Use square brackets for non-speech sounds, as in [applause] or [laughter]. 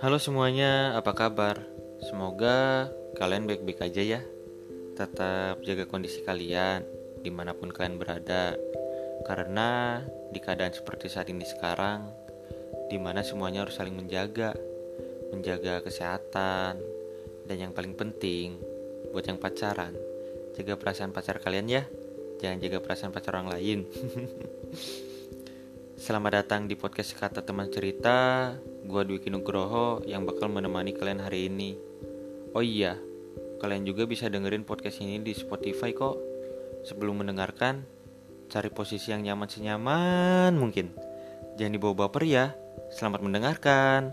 Halo semuanya, apa kabar? Semoga kalian baik-baik aja ya. Tetap jaga kondisi kalian di mana pun kalian berada. Karena di keadaan seperti saat ini sekarang, di mana semuanya harus saling menjaga, menjaga kesehatan, dan yang paling penting buat yang pacaran, jaga perasaan pacar kalian ya. Jangan jaga perasaan pacar orang lain. [laughs] Selamat datang di podcast Kata Teman Cerita. Gua Dwiki Nugroho yang bakal menemani kalian hari ini. Oh iya, kalian juga bisa dengerin podcast ini di Spotify kok. Sebelum mendengarkan, cari posisi yang nyaman senyaman mungkin. Jangan dibawa baper ya. Selamat mendengarkan